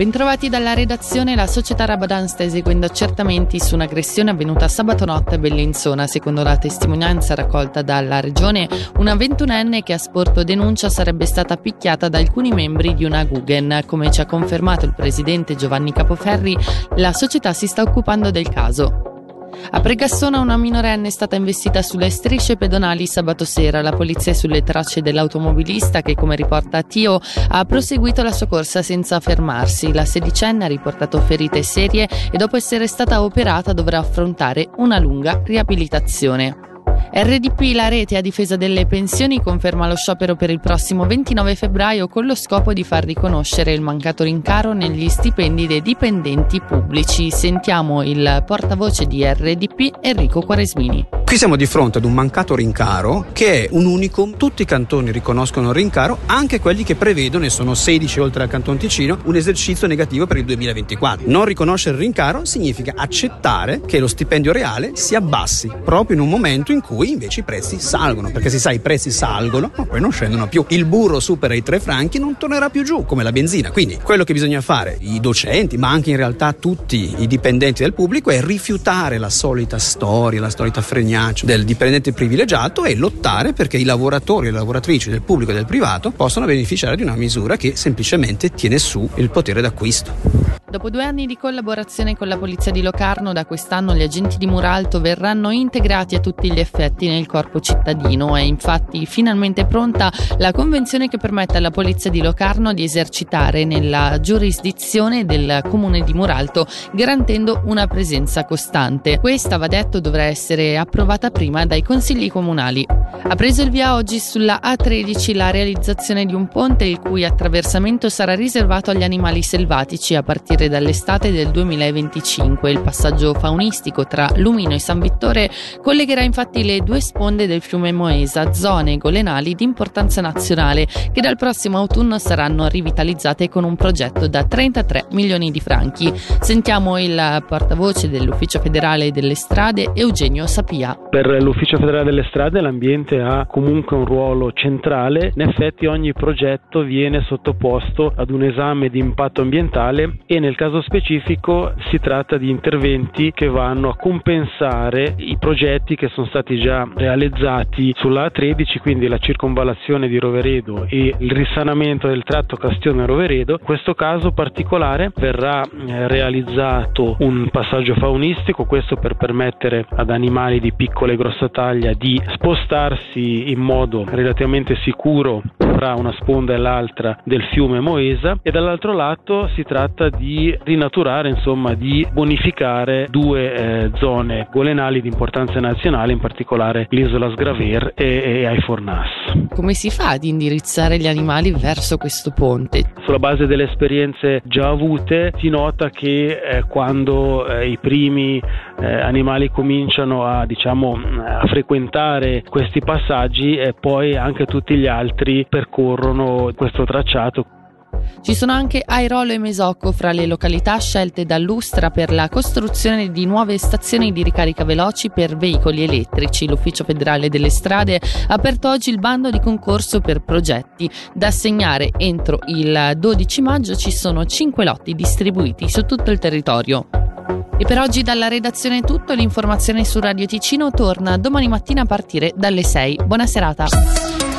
Bentrovati dalla redazione, la società Rabadan sta eseguendo accertamenti su un'aggressione avvenuta sabato notte a Bellinzona. Secondo la testimonianza raccolta dalla regione, una ventunenne che ha sporto denuncia sarebbe stata picchiata da alcuni membri di una Guggen. Come ci ha confermato il presidente Giovanni Capoferri, la società si sta occupando del caso. A Pregassona una minorenne è stata investita sulle strisce pedonali sabato sera. La polizia è sulle tracce dell'automobilista che, come riporta Tio, ha proseguito la sua corsa senza fermarsi. La sedicenne ha riportato ferite serie e dopo essere stata operata dovrà affrontare una lunga riabilitazione. RDP, la rete a difesa delle pensioni, conferma lo sciopero per il prossimo 29 febbraio con lo scopo di far riconoscere il mancato rincaro negli stipendi dei dipendenti pubblici. Sentiamo il portavoce di RDP, Enrico Quaresmini. Qui siamo di fronte ad un mancato rincaro che è un unicum, tutti i cantoni riconoscono il rincaro, anche quelli che prevedono, e sono 16 oltre al Canton Ticino, un esercizio negativo per il 2024. Non riconoscere il rincaro significa accettare che lo stipendio reale si abbassi, proprio in un momento in cui invece i prezzi salgono, perché si sa i prezzi salgono, ma poi non scendono più. Il burro supera i 3 franchi, non tornerà più giù come la benzina. Quindi quello che bisogna fare, i docenti, ma anche in realtà tutti i dipendenti del pubblico, è rifiutare la solita storia, la solita fregnata del dipendente privilegiato e lottare perché i lavoratori e le lavoratrici del pubblico e del privato possano beneficiare di una misura che semplicemente tiene su il potere d'acquisto. Dopo due anni di collaborazione con la Polizia di Locarno, da quest'anno gli agenti di Muralto verranno integrati a tutti gli effetti nel corpo cittadino. È infatti finalmente pronta la convenzione che permette alla Polizia di Locarno di esercitare nella giurisdizione del comune di Muralto, garantendo una presenza costante. Questa, va detto, dovrà essere approvata prima dai consigli comunali. Ha preso il via oggi sulla A13 la realizzazione di un ponte il cui attraversamento sarà riservato agli animali selvatici a partire partire dall'estate del 2025. Il passaggio faunistico tra Lumino e San Vittore collegherà infatti le due sponde del fiume Moesa, zone golenali di importanza nazionale, che dal prossimo autunno saranno rivitalizzate con un progetto da 33 milioni di franchi. Sentiamo il portavoce dell'Ufficio federale delle strade, Eugenio Sapia. Per l'Ufficio federale delle strade l'ambiente ha comunque un ruolo centrale. In effetti ogni progetto viene sottoposto ad un esame di impatto ambientale e nel nel caso specifico si tratta di interventi che vanno a compensare i progetti che sono stati già realizzati sulla A13, quindi la circonvallazione di Roveredo e il risanamento del tratto Castione-Roveredo. In questo caso particolare verrà eh, realizzato un passaggio faunistico, questo per permettere ad animali di piccola e grossa taglia di spostarsi in modo relativamente sicuro tra una sponda e l'altra del fiume Moesa e dall'altro lato si tratta di rinaturare, insomma, di bonificare due eh, zone golenali di importanza nazionale, in particolare l'isola Sgraver e, e Aifornas. Come si fa ad indirizzare gli animali verso questo ponte? Sulla base delle esperienze già avute si nota che eh, quando eh, i primi eh, animali cominciano a, diciamo, a frequentare questi passaggi e poi anche tutti gli altri percorrono questo tracciato. Ci sono anche Airolo e Mesocco fra le località scelte dall'Ustra per la costruzione di nuove stazioni di ricarica veloci per veicoli elettrici. L'Ufficio federale delle strade ha aperto oggi il bando di concorso per progetti. Da assegnare entro il 12 maggio ci sono 5 lotti distribuiti su tutto il territorio. E per oggi dalla redazione è tutto, l'informazione su Radio Ticino torna domani mattina a partire dalle 6. Buona serata.